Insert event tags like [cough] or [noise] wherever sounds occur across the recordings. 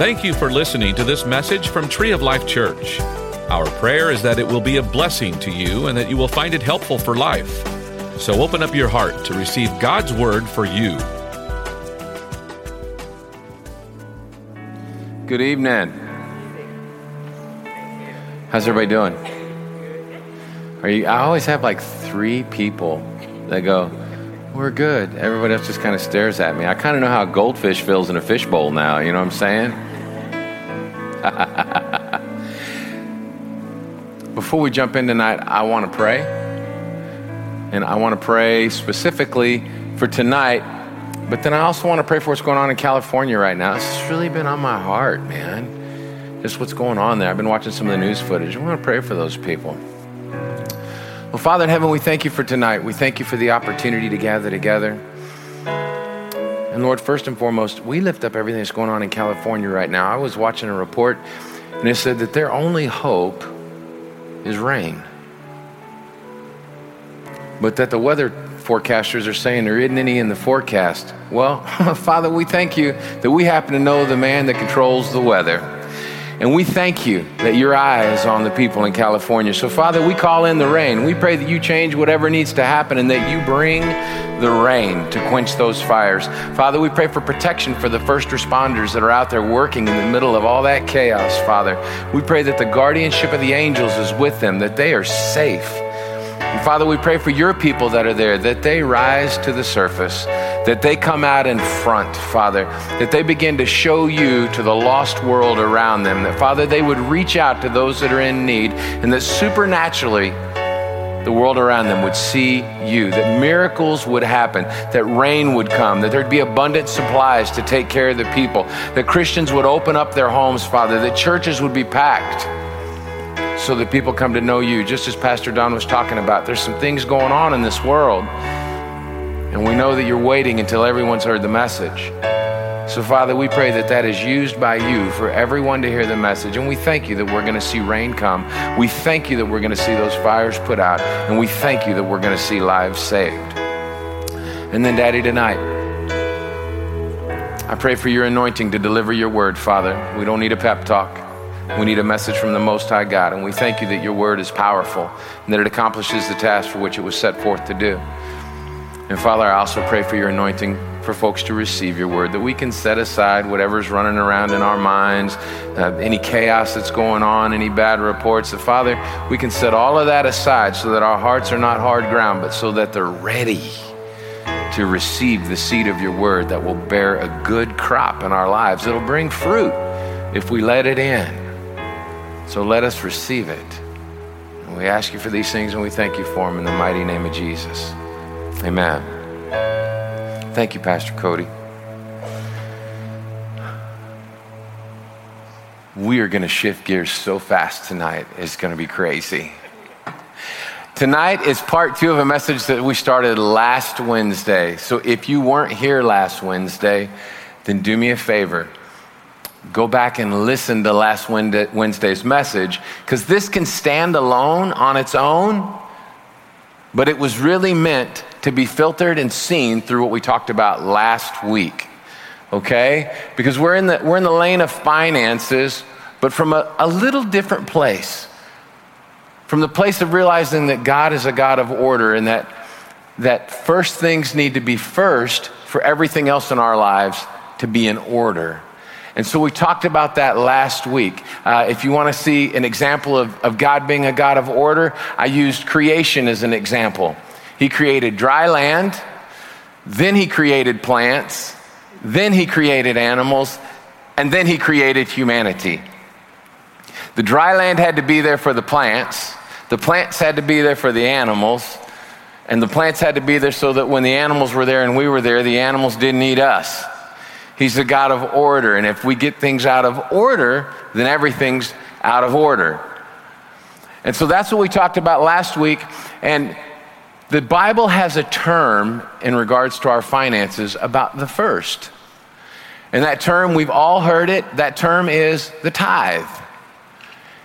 Thank you for listening to this message from Tree of Life Church. Our prayer is that it will be a blessing to you and that you will find it helpful for life. So open up your heart to receive God's word for you. Good evening. How's everybody doing? Are you I always have like 3 people that go, "We're good." Everybody else just kind of stares at me. I kind of know how a goldfish feels in a fishbowl now, you know what I'm saying? [laughs] Before we jump in tonight, I want to pray. And I want to pray specifically for tonight, but then I also want to pray for what's going on in California right now. It's really been on my heart, man. Just what's going on there. I've been watching some of the news footage. I want to pray for those people. Well, Father in heaven, we thank you for tonight. We thank you for the opportunity to gather together. And Lord, first and foremost, we lift up everything that's going on in California right now. I was watching a report, and it said that their only hope is rain. But that the weather forecasters are saying there isn't any in the forecast. Well, [laughs] Father, we thank you that we happen to know the man that controls the weather. And we thank you that your eye is on the people in California. So, Father, we call in the rain. We pray that you change whatever needs to happen and that you bring the rain to quench those fires. Father, we pray for protection for the first responders that are out there working in the middle of all that chaos, Father. We pray that the guardianship of the angels is with them, that they are safe. And Father, we pray for your people that are there, that they rise to the surface, that they come out in front, Father, that they begin to show you to the lost world around them, that, Father, they would reach out to those that are in need, and that supernaturally, the world around them would see you, that miracles would happen, that rain would come, that there'd be abundant supplies to take care of the people, that Christians would open up their homes, Father, that churches would be packed so that people come to know you. Just as Pastor Don was talking about, there's some things going on in this world, and we know that you're waiting until everyone's heard the message. So, Father, we pray that that is used by you for everyone to hear the message. And we thank you that we're going to see rain come. We thank you that we're going to see those fires put out. And we thank you that we're going to see lives saved. And then, Daddy, tonight, I pray for your anointing to deliver your word, Father. We don't need a pep talk. We need a message from the Most High God. And we thank you that your word is powerful and that it accomplishes the task for which it was set forth to do. And Father, I also pray for your anointing for folks to receive your word, that we can set aside whatever's running around in our minds, uh, any chaos that's going on, any bad reports. That, Father, we can set all of that aside so that our hearts are not hard ground, but so that they're ready to receive the seed of your word that will bear a good crop in our lives. It'll bring fruit if we let it in. So let us receive it. And we ask you for these things and we thank you for them in the mighty name of Jesus. Amen. Thank you, Pastor Cody. We are going to shift gears so fast tonight. It's going to be crazy. Tonight is part two of a message that we started last Wednesday. So if you weren't here last Wednesday, then do me a favor. Go back and listen to last Wednesday's message because this can stand alone on its own, but it was really meant to be filtered and seen through what we talked about last week. Okay? Because we're in the, we're in the lane of finances, but from a, a little different place. From the place of realizing that God is a God of order and that, that first things need to be first for everything else in our lives to be in order. And so we talked about that last week. Uh, if you want to see an example of, of God being a God of order, I used creation as an example. He created dry land, then he created plants, then he created animals, and then he created humanity. The dry land had to be there for the plants, the plants had to be there for the animals, and the plants had to be there so that when the animals were there and we were there, the animals didn't eat us. He's the God of order, and if we get things out of order, then everything's out of order. And so that's what we talked about last week. And the Bible has a term in regards to our finances about the first. And that term, we've all heard it. That term is the tithe.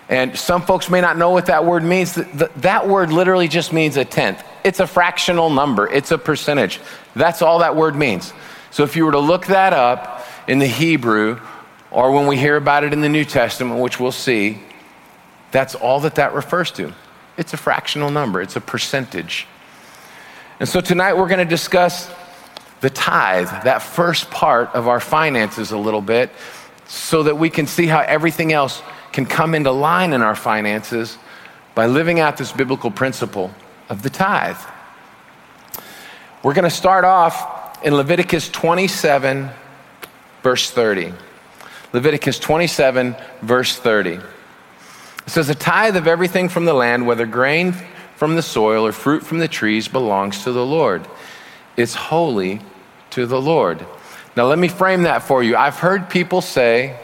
And some folks may not know what that word means. That word literally just means a tenth. It's a fractional number, it's a percentage. That's all that word means. So if you were to look that up in the Hebrew or when we hear about it in the New Testament, which we'll see, that's all that that refers to. It's a fractional number, it's a percentage. And so tonight we're going to discuss the tithe, that first part of our finances, a little bit, so that we can see how everything else can come into line in our finances by living out this biblical principle of the tithe. We're going to start off in Leviticus 27, verse 30. Leviticus 27, verse 30. It says, A tithe of everything from the land, whether grain from the soil or fruit from the trees, belongs to the Lord. It's holy to the Lord. Now, let me frame that for you. I've heard people say,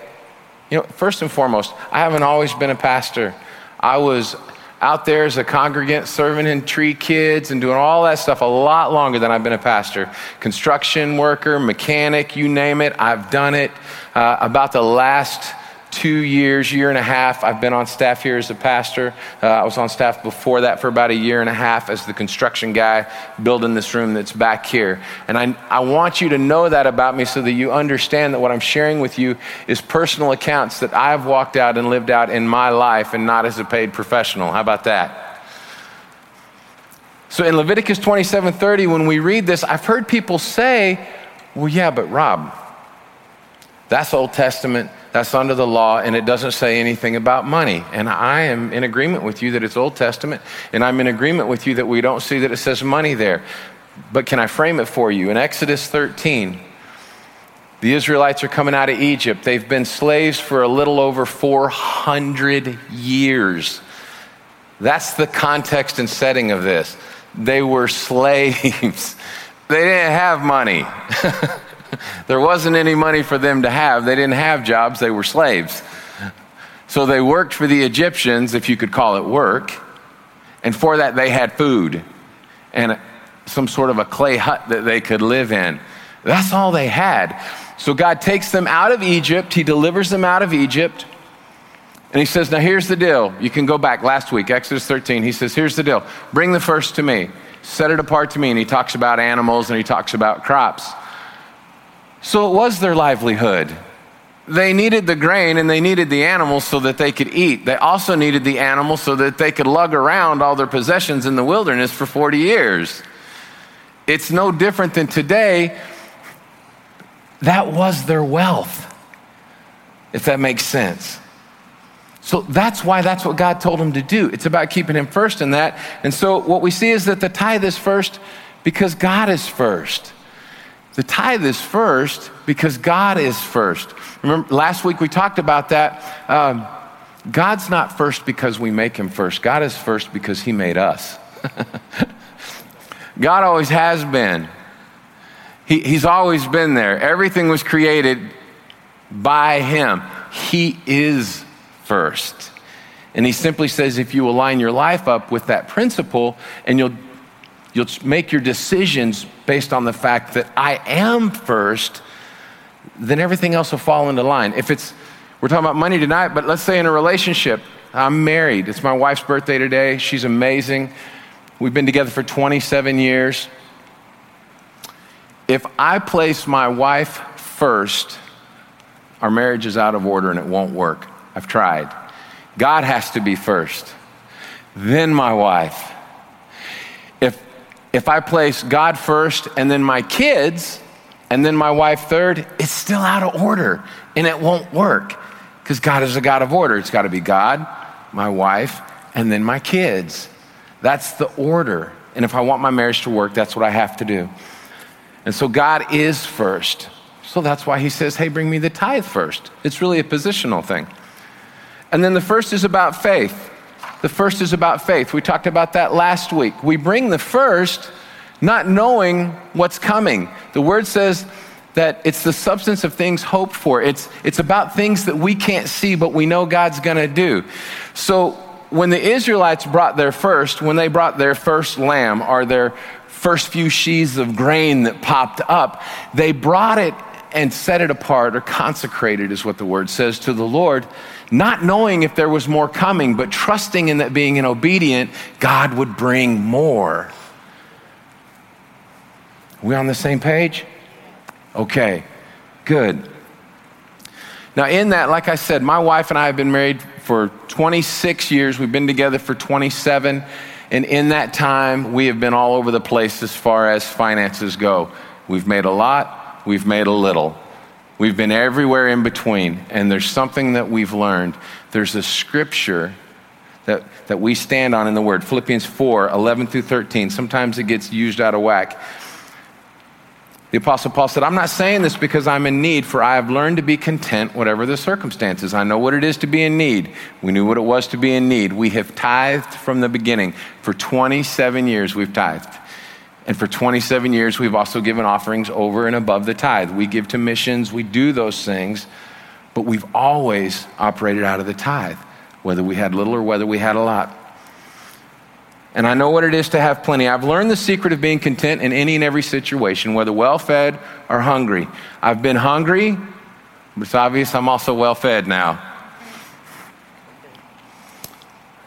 you know, first and foremost, I haven't always been a pastor. I was out there as a congregant serving in tree kids and doing all that stuff a lot longer than I've been a pastor. Construction worker, mechanic, you name it, I've done it. Uh, about the last two years, year and a half. I've been on staff here as a pastor. Uh, I was on staff before that for about a year and a half as the construction guy building this room that's back here. And I, I want you to know that about me so that you understand that what I'm sharing with you is personal accounts that I've walked out and lived out in my life and not as a paid professional. How about that? So in Leviticus 27:30 when we read this, I've heard people say, "Well, yeah, but Rob, that's Old Testament that's under the law, and it doesn't say anything about money. And I am in agreement with you that it's Old Testament, and I'm in agreement with you that we don't see that it says money there. But can I frame it for you? In Exodus 13, the Israelites are coming out of Egypt. They've been slaves for a little over 400 years. That's the context and setting of this. They were [laughs] slaves, they didn't have money. [laughs] [laughs] there wasn't any money for them to have. They didn't have jobs, they were slaves. So they worked for the Egyptians, if you could call it work, and for that they had food and some sort of a clay hut that they could live in. That's all they had. So God takes them out of Egypt, He delivers them out of Egypt. And he says, Now here's the deal. You can go back last week, Exodus 13. He says, Here's the deal. Bring the first to me, set it apart to me. And he talks about animals and he talks about crops. So it was their livelihood. They needed the grain and they needed the animals so that they could eat. They also needed the animals so that they could lug around all their possessions in the wilderness for 40 years. It's no different than today. That was their wealth, if that makes sense. So that's why that's what God told them to do. It's about keeping Him first in that. And so what we see is that the tithe is first because God is first. The tithe is first because God is first. Remember, last week we talked about that. Um, God's not first because we make him first. God is first because he made us. [laughs] God always has been. He, he's always been there. Everything was created by him. He is first. And he simply says if you align your life up with that principle and you'll You'll make your decisions based on the fact that I am first, then everything else will fall into line. If it's, we're talking about money tonight, but let's say in a relationship, I'm married. It's my wife's birthday today. She's amazing. We've been together for 27 years. If I place my wife first, our marriage is out of order and it won't work. I've tried. God has to be first, then my wife. If I place God first and then my kids and then my wife third, it's still out of order and it won't work because God is a God of order. It's got to be God, my wife, and then my kids. That's the order. And if I want my marriage to work, that's what I have to do. And so God is first. So that's why he says, hey, bring me the tithe first. It's really a positional thing. And then the first is about faith. The first is about faith. We talked about that last week. We bring the first not knowing what's coming. The word says that it's the substance of things hoped for. It's, it's about things that we can't see, but we know God's going to do. So when the Israelites brought their first, when they brought their first lamb or their first few sheaves of grain that popped up, they brought it and set it apart or consecrated, is what the word says, to the Lord not knowing if there was more coming, but trusting in that being an obedient, God would bring more. We on the same page? Okay, good. Now, in that, like I said, my wife and I have been married for 26 years. We've been together for 27. And in that time, we have been all over the place as far as finances go. We've made a lot, we've made a little. We've been everywhere in between. And there's something that we've learned. There's a scripture that, that we stand on in the Word Philippians 4 11 through 13. Sometimes it gets used out of whack. The Apostle Paul said, I'm not saying this because I'm in need, for I have learned to be content, whatever the circumstances. I know what it is to be in need. We knew what it was to be in need. We have tithed from the beginning. For 27 years, we've tithed. And for 27 years, we've also given offerings over and above the tithe. We give to missions, we do those things, but we've always operated out of the tithe, whether we had little or whether we had a lot and I know what it is to have plenty. I've learned the secret of being content in any and every situation, whether well fed or hungry. I've been hungry, but it's obvious I'm also well fed now.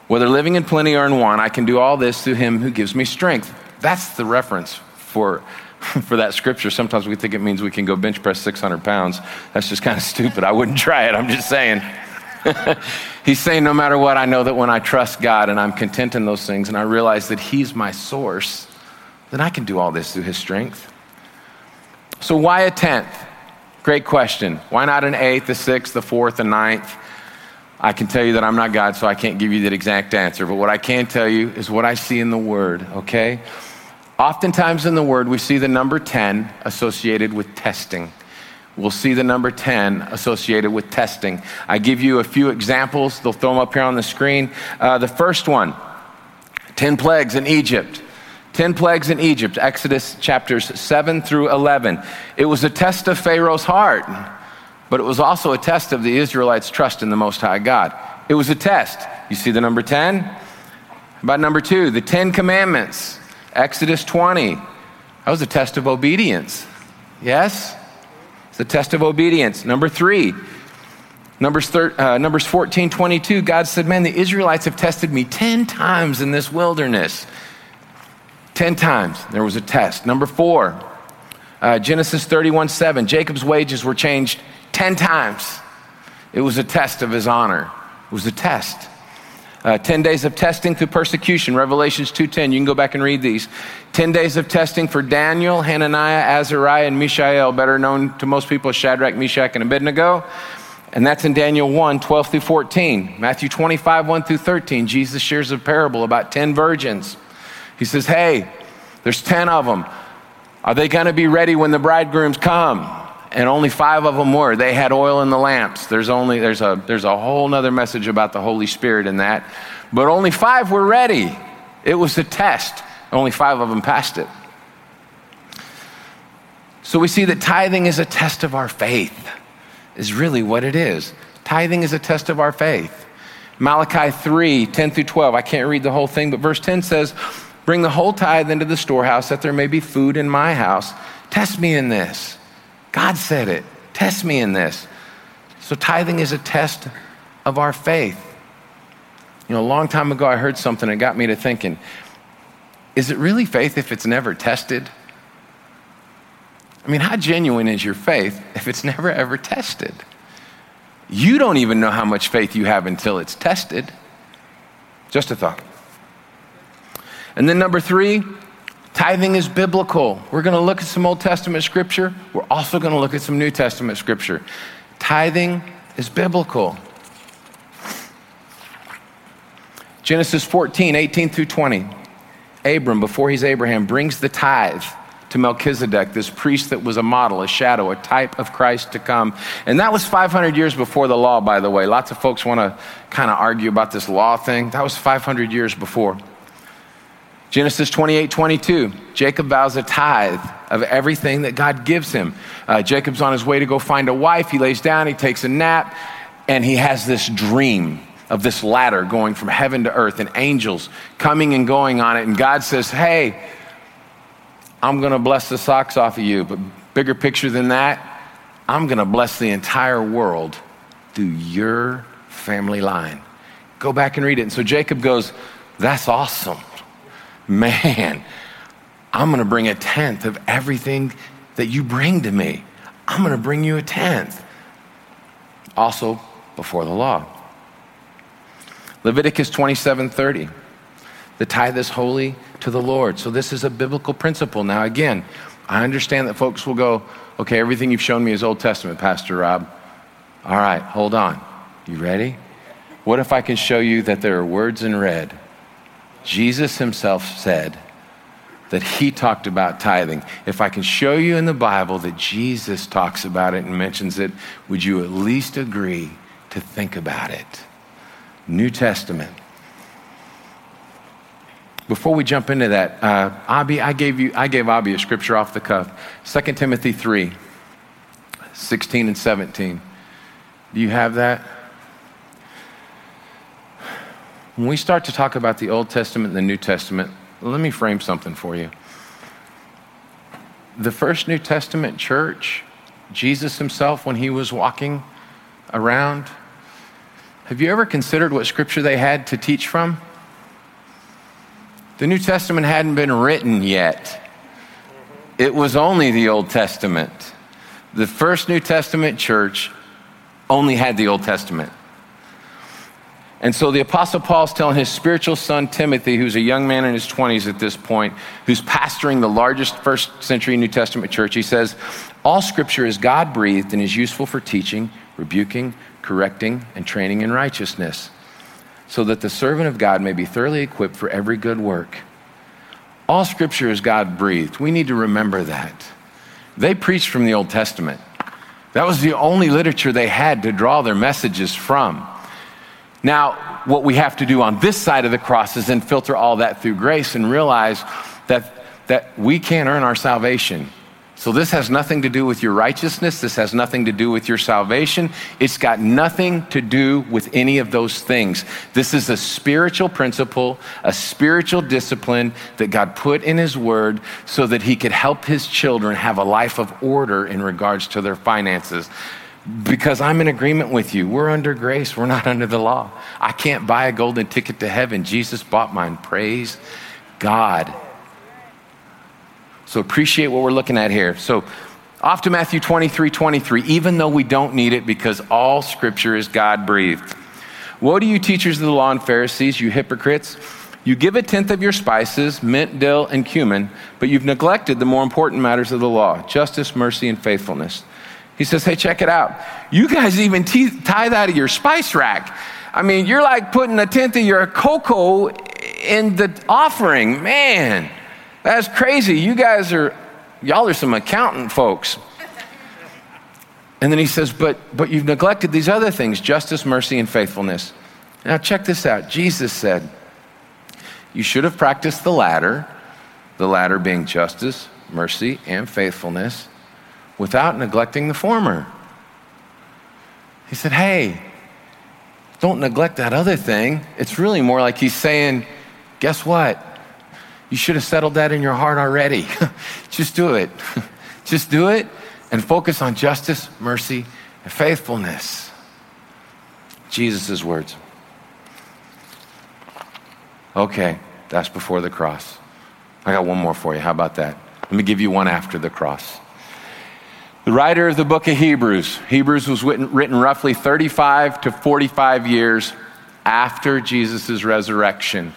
Whether living in plenty or in want, I can do all this through him who gives me strength. That's the reference for, [laughs] for that scripture. Sometimes we think it means we can go bench press 600 pounds. That's just kind of [laughs] stupid. I wouldn't try it. I'm just saying. [laughs] He's saying, no matter what, I know that when I trust God and I'm content in those things and I realize that He's my source, then I can do all this through His strength. So, why a tenth? Great question. Why not an eighth, a sixth, a fourth, a ninth? I can tell you that I'm not God, so I can't give you that exact answer. But what I can tell you is what I see in the Word, okay? Oftentimes in the Word, we see the number 10 associated with testing we'll see the number 10 associated with testing. I give you a few examples. They'll throw them up here on the screen. Uh, the first one 10 plagues in Egypt. 10 plagues in Egypt, Exodus chapters 7 through 11. It was a test of Pharaoh's heart, but it was also a test of the Israelites' trust in the Most High God. It was a test. You see the number 10? About number two, the 10 commandments, Exodus 20. That was a test of obedience. Yes? It's a test of obedience. Number three, Numbers, thir- uh, Numbers 14, 22, God said, Man, the Israelites have tested me 10 times in this wilderness. 10 times there was a test. Number four, uh, Genesis 31, 7, Jacob's wages were changed 10 times. It was a test of his honor. It was a test. Uh, 10 days of testing through persecution, Revelations 2.10. You can go back and read these. 10 days of testing for Daniel, Hananiah, Azariah, and Mishael, better known to most people as Shadrach, Meshach, and Abednego. And that's in Daniel 1, 12 through 14. Matthew 25, 1 through 13. Jesus shares a parable about 10 virgins. He says, Hey, there's 10 of them. Are they going to be ready when the bridegrooms come? And only five of them were. They had oil in the lamps. There's only there's a there's a whole nother message about the Holy Spirit in that, but only five were ready. It was a test. Only five of them passed it. So we see that tithing is a test of our faith. Is really what it is. Tithing is a test of our faith. Malachi 3, 10 through 12. I can't read the whole thing, but verse 10 says, Bring the whole tithe into the storehouse that there may be food in my house. Test me in this God said it. Test me in this. So tithing is a test of our faith. You know, a long time ago, I heard something that got me to thinking is it really faith if it's never tested? I mean, how genuine is your faith if it's never ever tested? You don't even know how much faith you have until it's tested. Just a thought. And then, number three, Tithing is biblical. We're going to look at some Old Testament scripture. We're also going to look at some New Testament scripture. Tithing is biblical. Genesis 14, 18 through 20. Abram, before he's Abraham, brings the tithe to Melchizedek, this priest that was a model, a shadow, a type of Christ to come. And that was 500 years before the law, by the way. Lots of folks want to kind of argue about this law thing. That was 500 years before. Genesis 28 22, Jacob vows a tithe of everything that God gives him. Uh, Jacob's on his way to go find a wife. He lays down, he takes a nap, and he has this dream of this ladder going from heaven to earth and angels coming and going on it. And God says, Hey, I'm going to bless the socks off of you. But bigger picture than that, I'm going to bless the entire world through your family line. Go back and read it. And so Jacob goes, That's awesome man, I'm going to bring a tenth of everything that you bring to me. I'm going to bring you a tenth. also before the law. Leviticus 27:30. The tithe is holy to the Lord. So this is a biblical principle. Now again, I understand that folks will go, "Okay, everything you've shown me is Old Testament, Pastor Rob." All right, hold on. You ready? What if I can show you that there are words in red? Jesus himself said that he talked about tithing. If I can show you in the Bible that Jesus talks about it and mentions it, would you at least agree to think about it? New Testament. Before we jump into that, uh, Abby, I gave you, I gave Abby a scripture off the cuff. 2 Timothy 3, 16 and 17. Do you have that? When we start to talk about the Old Testament and the New Testament, let me frame something for you. The first New Testament church, Jesus himself, when he was walking around, have you ever considered what scripture they had to teach from? The New Testament hadn't been written yet. It was only the Old Testament. The first New Testament church only had the Old Testament. And so the Apostle Paul's telling his spiritual son Timothy, who's a young man in his 20s at this point, who's pastoring the largest first century New Testament church, he says, All scripture is God breathed and is useful for teaching, rebuking, correcting, and training in righteousness, so that the servant of God may be thoroughly equipped for every good work. All scripture is God breathed. We need to remember that. They preached from the Old Testament. That was the only literature they had to draw their messages from. Now, what we have to do on this side of the cross is then filter all that through grace and realize that, that we can't earn our salvation. So, this has nothing to do with your righteousness. This has nothing to do with your salvation. It's got nothing to do with any of those things. This is a spiritual principle, a spiritual discipline that God put in His Word so that He could help His children have a life of order in regards to their finances because I'm in agreement with you. We're under grace, we're not under the law. I can't buy a golden ticket to heaven. Jesus bought mine. Praise God. So appreciate what we're looking at here. So, off to Matthew 23 23, even though we don't need it because all scripture is God breathed. Woe to you, teachers of the law and Pharisees, you hypocrites! You give a tenth of your spices, mint, dill, and cumin, but you've neglected the more important matters of the law justice, mercy, and faithfulness. He says, Hey, check it out. You guys even tithe out of your spice rack. I mean, you're like putting a tenth of your cocoa in the offering. Man, that's crazy. You guys are, y'all are some accountant folks. And then he says, but, but you've neglected these other things justice, mercy, and faithfulness. Now, check this out. Jesus said, You should have practiced the latter, the latter being justice, mercy, and faithfulness without neglecting the former. He said, Hey, don't neglect that other thing. It's really more like he's saying, Guess what? You should have settled that in your heart already. [laughs] Just do it. [laughs] Just do it and focus on justice, mercy, and faithfulness. Jesus' words. Okay, that's before the cross. I got one more for you. How about that? Let me give you one after the cross. The writer of the book of Hebrews, Hebrews was written, written roughly 35 to 45 years after Jesus' resurrection.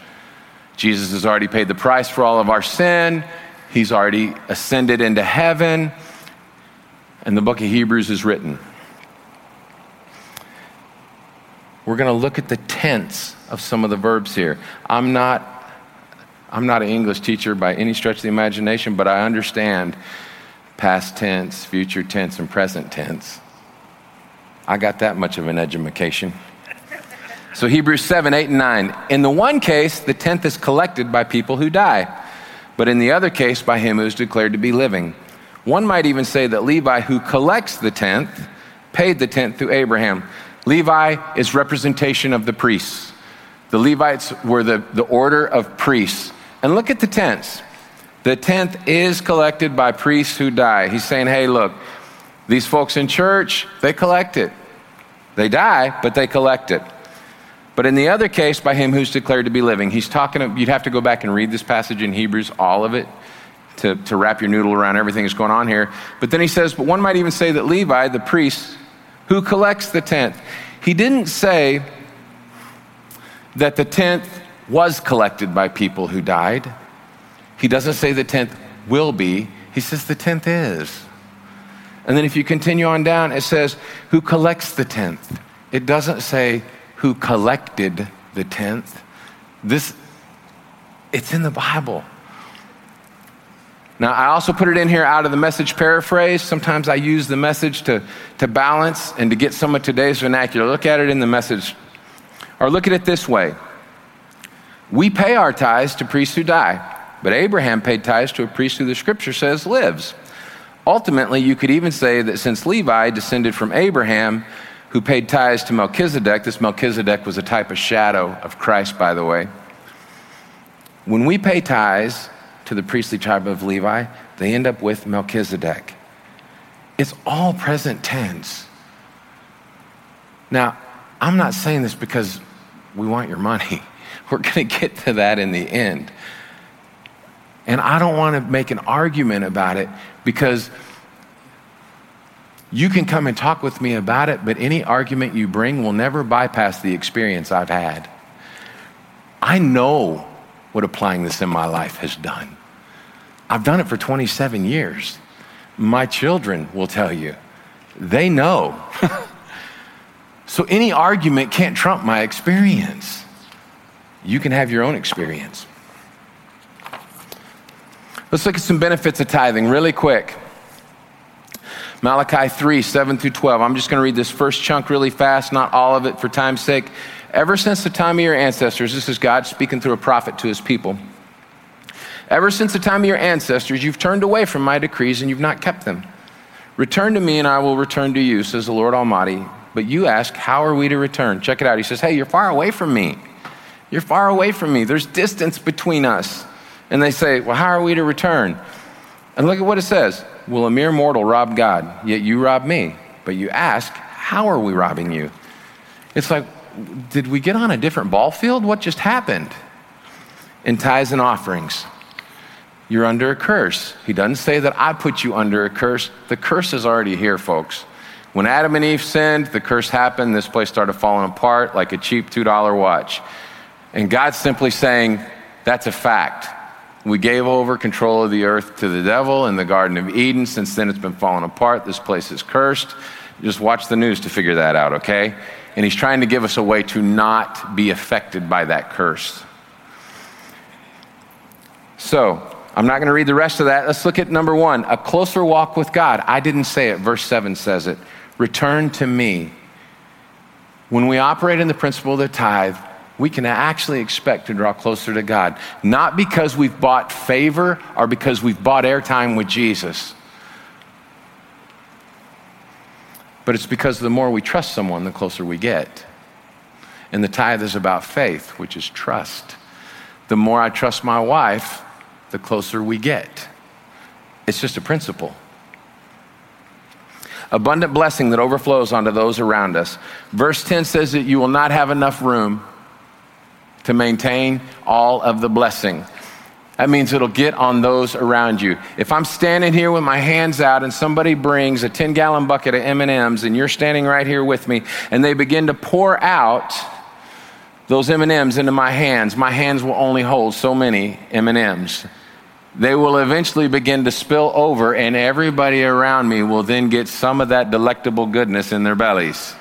Jesus has already paid the price for all of our sin. He's already ascended into heaven. And the book of Hebrews is written. We're going to look at the tense of some of the verbs here. I'm not, I'm not an English teacher by any stretch of the imagination, but I understand past tense, future tense, and present tense. I got that much of an edumacation. So Hebrews 7, 8, and 9. In the one case, the tenth is collected by people who die, but in the other case, by him who is declared to be living. One might even say that Levi, who collects the tenth, paid the tenth through Abraham. Levi is representation of the priests. The Levites were the, the order of priests. And look at the tense. The tenth is collected by priests who die. He's saying, hey, look, these folks in church, they collect it. They die, but they collect it. But in the other case, by him who's declared to be living, he's talking, you'd have to go back and read this passage in Hebrews, all of it, to, to wrap your noodle around everything that's going on here. But then he says, but one might even say that Levi, the priest, Who collects the tenth? He didn't say that the tenth was collected by people who died. He doesn't say the tenth will be, he says the tenth is. And then if you continue on down, it says, who collects the tenth? It doesn't say who collected the tenth. This, it's in the Bible. Now, I also put it in here out of the message paraphrase. Sometimes I use the message to, to balance and to get some of today's vernacular. Look at it in the message. Or look at it this way We pay our tithes to priests who die, but Abraham paid tithes to a priest who the scripture says lives. Ultimately, you could even say that since Levi descended from Abraham, who paid tithes to Melchizedek, this Melchizedek was a type of shadow of Christ, by the way. When we pay tithes to the priestly tribe of Levi, they end up with Melchizedek. It's all present tense. Now, I'm not saying this because we want your money. [laughs] We're going to get to that in the end. And I don't want to make an argument about it because you can come and talk with me about it, but any argument you bring will never bypass the experience I've had. I know what applying this in my life has done. I've done it for 27 years. My children will tell you, they know. [laughs] so any argument can't trump my experience. You can have your own experience. Let's look at some benefits of tithing really quick. Malachi 3, 7 through 12. I'm just going to read this first chunk really fast, not all of it for time's sake. Ever since the time of your ancestors, this is God speaking through a prophet to his people. Ever since the time of your ancestors, you've turned away from my decrees and you've not kept them. Return to me and I will return to you, says the Lord Almighty. But you ask, How are we to return? Check it out. He says, Hey, you're far away from me. You're far away from me. There's distance between us. And they say, Well, how are we to return? And look at what it says Will a mere mortal rob God? Yet you rob me. But you ask, How are we robbing you? It's like, Did we get on a different ball field? What just happened? In tithes and offerings, you're under a curse. He doesn't say that I put you under a curse. The curse is already here, folks. When Adam and Eve sinned, the curse happened. This place started falling apart like a cheap $2 watch. And God's simply saying, That's a fact. We gave over control of the earth to the devil in the Garden of Eden. Since then, it's been falling apart. This place is cursed. Just watch the news to figure that out, okay? And he's trying to give us a way to not be affected by that curse. So, I'm not going to read the rest of that. Let's look at number one a closer walk with God. I didn't say it, verse 7 says it. Return to me. When we operate in the principle of the tithe, we can actually expect to draw closer to God. Not because we've bought favor or because we've bought airtime with Jesus, but it's because the more we trust someone, the closer we get. And the tithe is about faith, which is trust. The more I trust my wife, the closer we get. It's just a principle. Abundant blessing that overflows onto those around us. Verse 10 says that you will not have enough room to maintain all of the blessing. That means it'll get on those around you. If I'm standing here with my hands out and somebody brings a 10 gallon bucket of M&Ms and you're standing right here with me and they begin to pour out those M&Ms into my hands, my hands will only hold so many M&Ms. They will eventually begin to spill over and everybody around me will then get some of that delectable goodness in their bellies.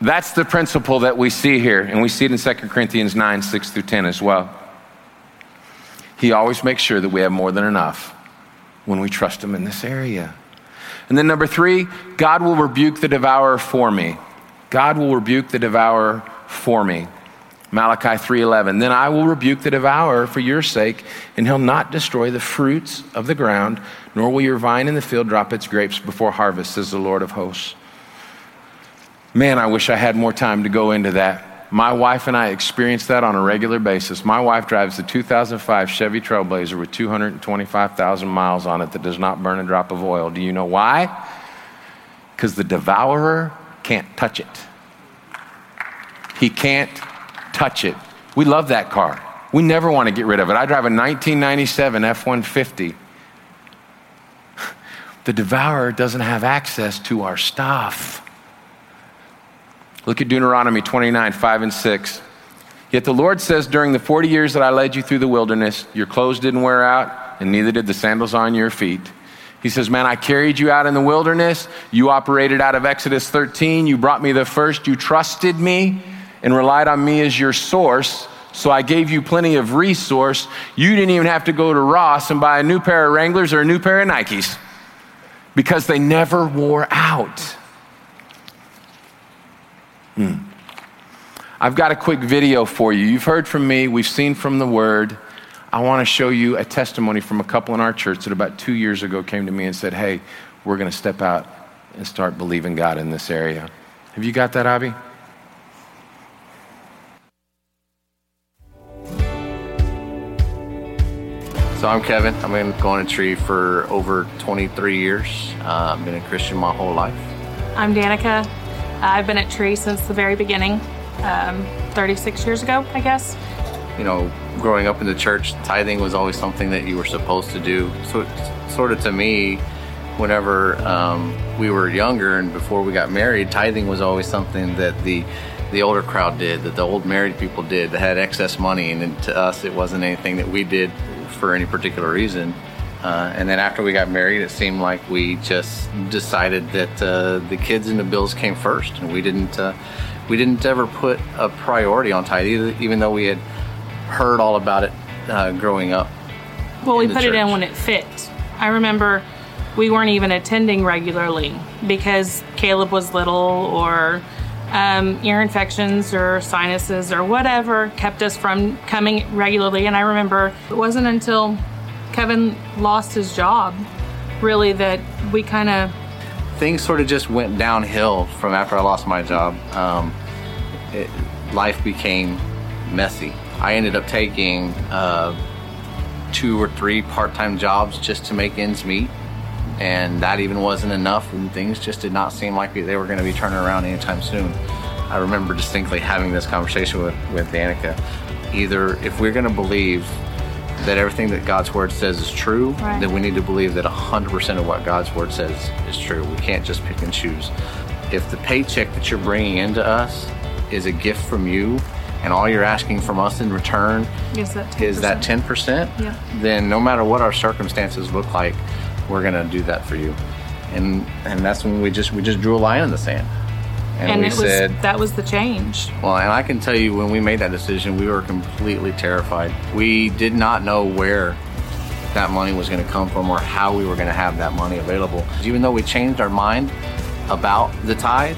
That's the principle that we see here, and we see it in 2 Corinthians 9 6 through 10 as well. He always makes sure that we have more than enough when we trust Him in this area. And then, number three, God will rebuke the devourer for me. God will rebuke the devourer for me. Malachi 3:11 Then I will rebuke the devourer for your sake and he'll not destroy the fruits of the ground nor will your vine in the field drop its grapes before harvest says the Lord of hosts Man, I wish I had more time to go into that. My wife and I experience that on a regular basis. My wife drives the 2005 Chevy Trailblazer with 225,000 miles on it that does not burn a drop of oil. Do you know why? Because the devourer can't touch it. He can't touch it. We love that car. We never want to get rid of it. I drive a 1997 F 150 the devourer doesn't have access to our stuff. Look at Deuteronomy 29, 5 and 6. Yet the Lord says, During the 40 years that I led you through the wilderness, your clothes didn't wear out, and neither did the sandals on your feet. He says, Man, I carried you out in the wilderness. You operated out of Exodus 13. You brought me the first. You trusted me and relied on me as your source. So I gave you plenty of resource. You didn't even have to go to Ross and buy a new pair of Wranglers or a new pair of Nikes because they never wore out. Hmm. I've got a quick video for you. You've heard from me, we've seen from the Word. I want to show you a testimony from a couple in our church that about two years ago came to me and said, Hey, we're going to step out and start believing God in this area. Have you got that, Abby? So I'm Kevin. I've been going to tree for over 23 years. Uh, I've been a Christian my whole life. I'm Danica. I've been at Tree since the very beginning, um, 36 years ago, I guess. You know, growing up in the church, tithing was always something that you were supposed to do. So, sort of to me, whenever um, we were younger and before we got married, tithing was always something that the the older crowd did, that the old married people did, that had excess money, and to us, it wasn't anything that we did for any particular reason. Uh, and then after we got married, it seemed like we just decided that uh, the kids and the bills came first, and we didn't uh, we didn't ever put a priority on tithe, even though we had heard all about it uh, growing up. Well, we put church. it in when it fit. I remember we weren't even attending regularly because Caleb was little or um, ear infections or sinuses or whatever kept us from coming regularly. And I remember it wasn't until Kevin lost his job really that we kind of things sort of just went downhill from after I lost my job. Um, it, life became messy. I ended up taking uh, two or three part-time jobs just to make ends meet and that even wasn't enough and things just did not seem like they were going to be turning around anytime soon i remember distinctly having this conversation with, with danica either if we're going to believe that everything that god's word says is true right. then we need to believe that 100% of what god's word says is true. We can't just pick and choose. If the paycheck that you're bringing into us is a gift from you and all you're asking from us in return is that 10%, is that 10% yeah. then no matter what our circumstances look like we're gonna do that for you. And and that's when we just we just drew a line in the sand and, and we said was, that was the change well and i can tell you when we made that decision we were completely terrified we did not know where that money was going to come from or how we were going to have that money available even though we changed our mind about the tithe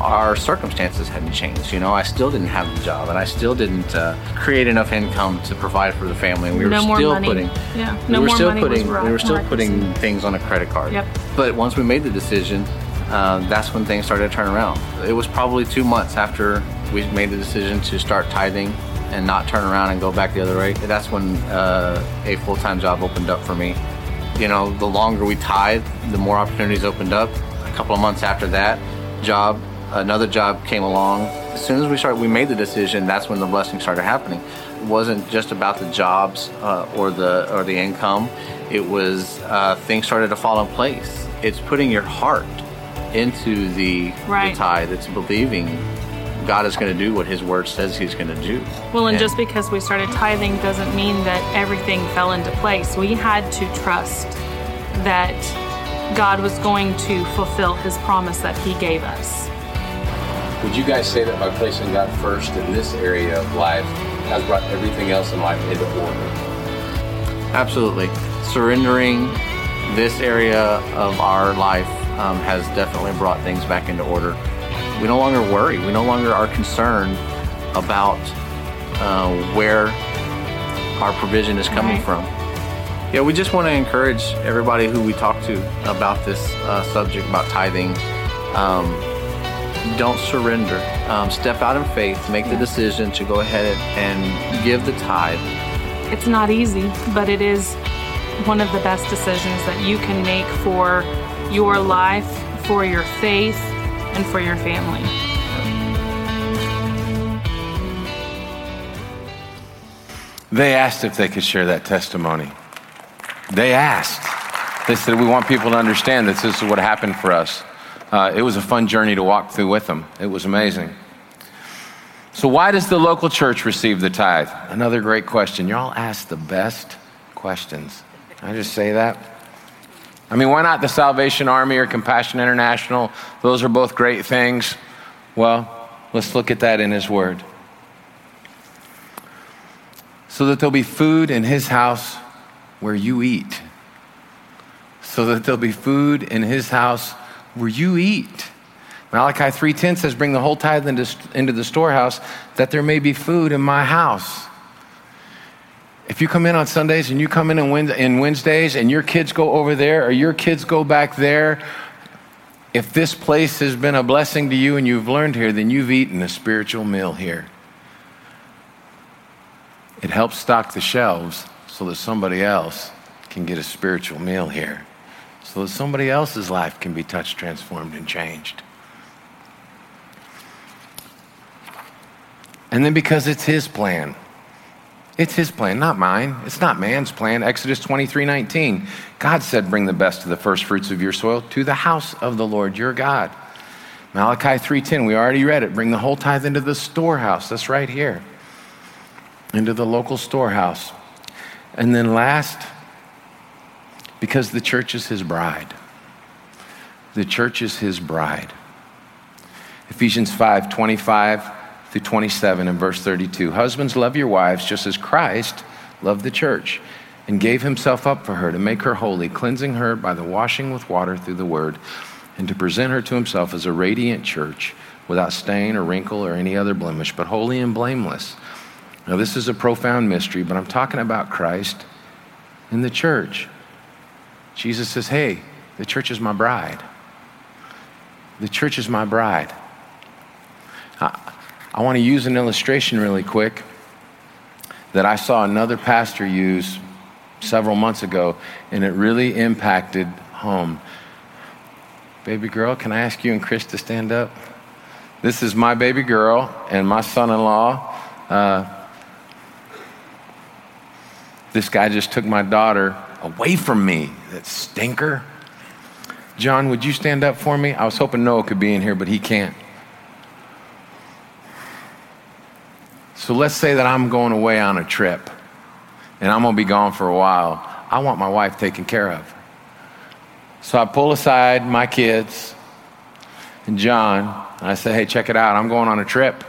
our circumstances hadn't changed. You know, I still didn't have the job, and I still didn't uh, create enough income to provide for the family. And we no were still putting, yeah, no we were still putting, we were still putting things on a credit card. Yep. But once we made the decision, uh, that's when things started to turn around. It was probably two months after we made the decision to start tithing and not turn around and go back the other way. That's when uh, a full-time job opened up for me. You know, the longer we tithe, the more opportunities opened up. A couple of months after that, job another job came along. As soon as we started, we made the decision. That's when the blessing started happening. It wasn't just about the jobs uh, or the or the income. It was uh, things started to fall in place. It's putting your heart into the, right. the tithe. It's believing God is going to do what His Word says He's going to do. Well, and, and, just because we started tithing doesn't mean that everything fell into place. We had to trust that God was going to fulfill His promise that He gave us. Would you guys say that by placing God first in this area of life has brought everything else in life into order? Absolutely. Surrendering this area of our life um, has definitely brought things back into order. We no longer worry. We no longer are concerned about uh, where our provision is coming right. from. Yeah, we just want to encourage everybody who we talk to about this uh, subject about tithing. Um, don't surrender. Um, step out in faith, make the decision to go ahead and give the tithe. It's not easy, but it is one of the best decisions that you can make for your life, for your faith, and for your family. They asked if they could share that testimony. They asked. They said, We want people to understand that this is what happened for us. Uh, it was a fun journey to walk through with them. It was amazing. So, why does the local church receive the tithe? Another great question. Y'all ask the best questions. Can I just say that? I mean, why not the Salvation Army or Compassion International? Those are both great things. Well, let's look at that in His Word. So that there'll be food in His house where you eat so that there'll be food in his house where you eat. Malachi 3:10 says, "Bring the whole tithe into, into the storehouse, that there may be food in my house." If you come in on Sundays and you come in on Wednesdays and your kids go over there or your kids go back there, if this place has been a blessing to you and you've learned here, then you've eaten a spiritual meal here. It helps stock the shelves so that somebody else can get a spiritual meal here so that somebody else's life can be touched, transformed, and changed. And then because it's his plan. It's his plan, not mine. It's not man's plan. Exodus 23 19. God said, Bring the best of the first fruits of your soil to the house of the Lord your God. Malachi 3:10, we already read it. Bring the whole tithe into the storehouse. That's right here. Into the local storehouse. And then last, because the church is his bride. The church is his bride. Ephesians 5 25 through 27 and verse 32. Husbands, love your wives just as Christ loved the church and gave himself up for her to make her holy, cleansing her by the washing with water through the word, and to present her to himself as a radiant church without stain or wrinkle or any other blemish, but holy and blameless. Now, this is a profound mystery, but I'm talking about Christ in the church. Jesus says, Hey, the church is my bride. The church is my bride. I want to use an illustration really quick that I saw another pastor use several months ago, and it really impacted home. Baby girl, can I ask you and Chris to stand up? This is my baby girl and my son in law. Uh, this guy just took my daughter away from me, that stinker. John, would you stand up for me? I was hoping Noah could be in here, but he can't. So let's say that I'm going away on a trip and I'm going to be gone for a while. I want my wife taken care of. So I pull aside my kids and John, and I say, hey, check it out. I'm going on a trip.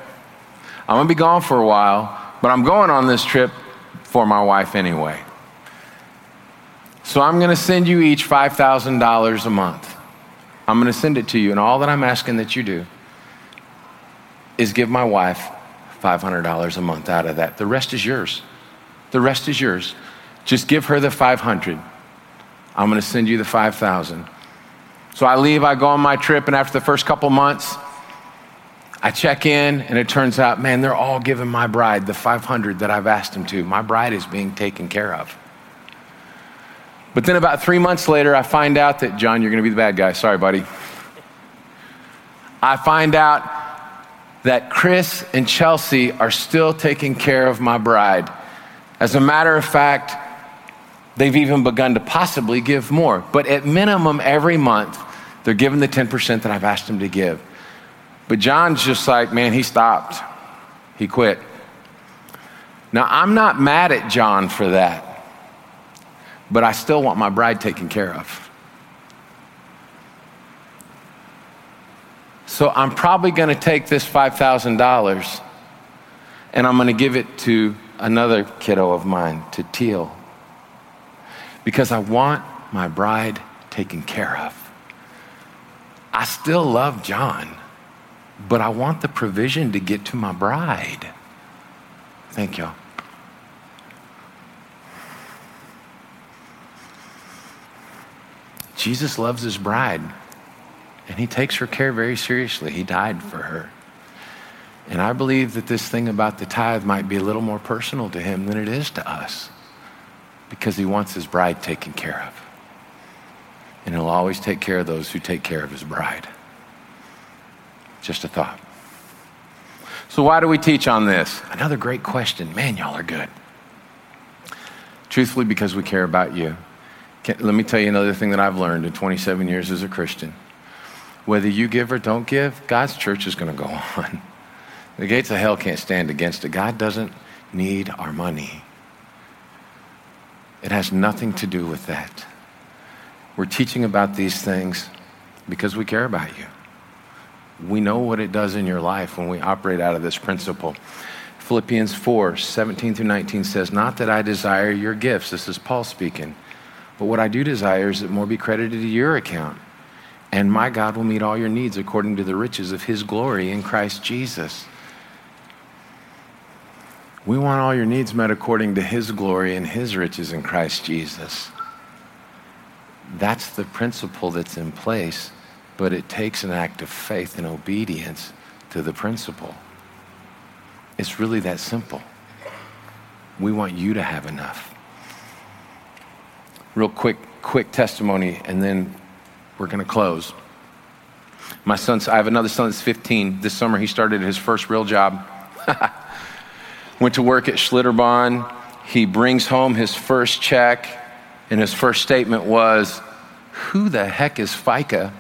I'm going to be gone for a while, but I'm going on this trip for my wife anyway. So I'm going to send you each $5,000 a month. I'm going to send it to you, and all that I'm asking that you do is give my wife $500 a month out of that. The rest is yours. The rest is yours. Just give her the 500. I'm going to send you the 5,000. So I leave, I go on my trip, and after the first couple months, I check in, and it turns out, man, they're all giving my bride the 500 that I've asked them to. My bride is being taken care of. But then about three months later, I find out that, John, you're going to be the bad guy. Sorry, buddy. I find out that Chris and Chelsea are still taking care of my bride. As a matter of fact, they've even begun to possibly give more. But at minimum, every month, they're giving the 10% that I've asked them to give. But John's just like, man, he stopped. He quit. Now, I'm not mad at John for that but I still want my bride taken care of. So I'm probably going to take this $5,000 and I'm going to give it to another kiddo of mine, to Teal, because I want my bride taken care of. I still love John, but I want the provision to get to my bride. Thank y'all. Jesus loves his bride, and he takes her care very seriously. He died for her. And I believe that this thing about the tithe might be a little more personal to him than it is to us because he wants his bride taken care of. And he'll always take care of those who take care of his bride. Just a thought. So, why do we teach on this? Another great question. Man, y'all are good. Truthfully, because we care about you. let me tell you another thing that I've learned in 27 years as a Christian. Whether you give or don't give, God's church is going to go [laughs] on. The gates of hell can't stand against it. God doesn't need our money. It has nothing to do with that. We're teaching about these things because we care about you. We know what it does in your life when we operate out of this principle. Philippians 4 17 through 19 says, Not that I desire your gifts, this is Paul speaking, but what I do desire is that more be credited to your account. And my God will meet all your needs according to the riches of his glory in Christ Jesus. We want all your needs met according to his glory and his riches in Christ Jesus. That's the principle that's in place, but it takes an act of faith and obedience to the principle. It's really that simple. We want you to have enough. Real quick, quick testimony, and then we're going to close. My son's, I have another son that's 15. This summer, he started his first real job. [laughs] Went to work at Schlitterbahn. He brings home his first check, and his first statement was, Who the heck is FICA?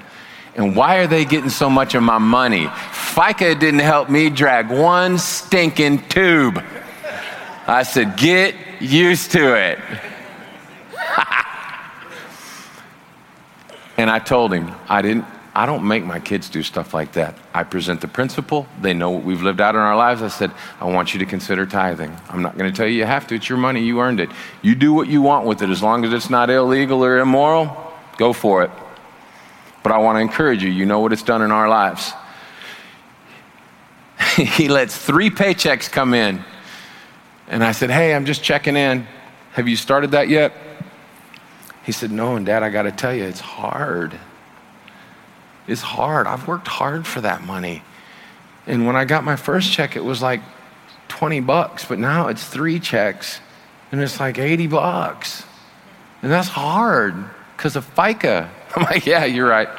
And why are they getting so much of my money? FICA didn't help me drag one stinking tube. I said, Get used to it. [laughs] and I told him, I didn't. I don't make my kids do stuff like that. I present the principle. They know what we've lived out in our lives. I said, I want you to consider tithing. I'm not going to tell you you have to. It's your money. You earned it. You do what you want with it. As long as it's not illegal or immoral, go for it. But I want to encourage you. You know what it's done in our lives. [laughs] he lets three paychecks come in. And I said, Hey, I'm just checking in. Have you started that yet? He said, No, and dad, I got to tell you, it's hard. It's hard. I've worked hard for that money. And when I got my first check, it was like 20 bucks, but now it's three checks and it's like 80 bucks. And that's hard because of FICA. [laughs] I'm like, Yeah, you're right.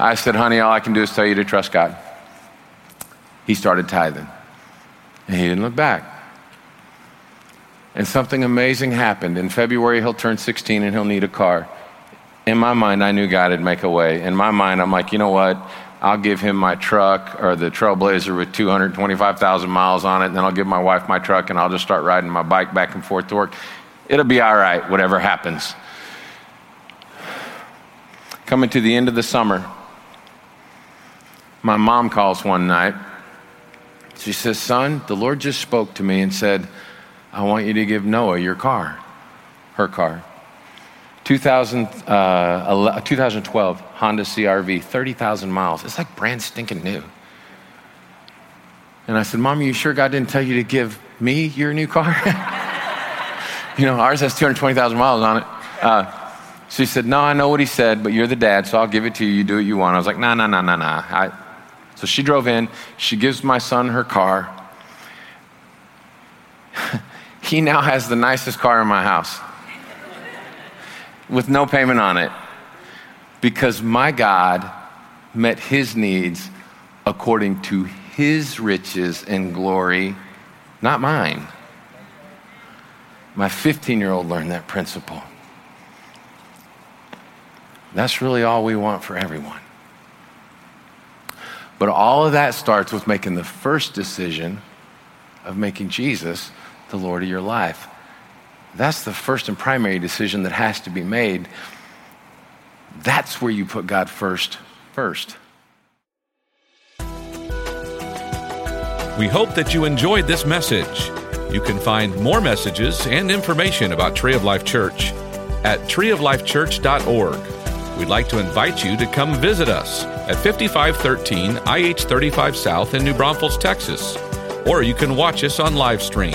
I said, Honey, all I can do is tell you to trust God. He started tithing and he didn't look back. And something amazing happened. In February, he'll turn 16 and he'll need a car. In my mind, I knew God would make a way. In my mind, I'm like, you know what? I'll give him my truck or the Trailblazer with 225,000 miles on it, and then I'll give my wife my truck and I'll just start riding my bike back and forth to work. It'll be all right, whatever happens. Coming to the end of the summer, my mom calls one night. She says, Son, the Lord just spoke to me and said, I want you to give Noah your car, her car. 2000, uh, 2012 Honda CRV, 30,000 miles. It's like brand stinking new. And I said, Mom, are you sure God didn't tell you to give me your new car? [laughs] you know, ours has 220,000 miles on it. Uh, she said, No, I know what he said, but you're the dad, so I'll give it to you. You do what you want. I was like, No, no, no, no, no. So she drove in. She gives my son her car. He now has the nicest car in my house with no payment on it because my God met his needs according to his riches and glory, not mine. My 15 year old learned that principle. That's really all we want for everyone. But all of that starts with making the first decision of making Jesus the Lord of your life. That's the first and primary decision that has to be made. That's where you put God first, first. We hope that you enjoyed this message. You can find more messages and information about Tree of Life Church at treeoflifechurch.org. We'd like to invite you to come visit us at 5513 IH 35 South in New Braunfels, Texas, or you can watch us on live stream.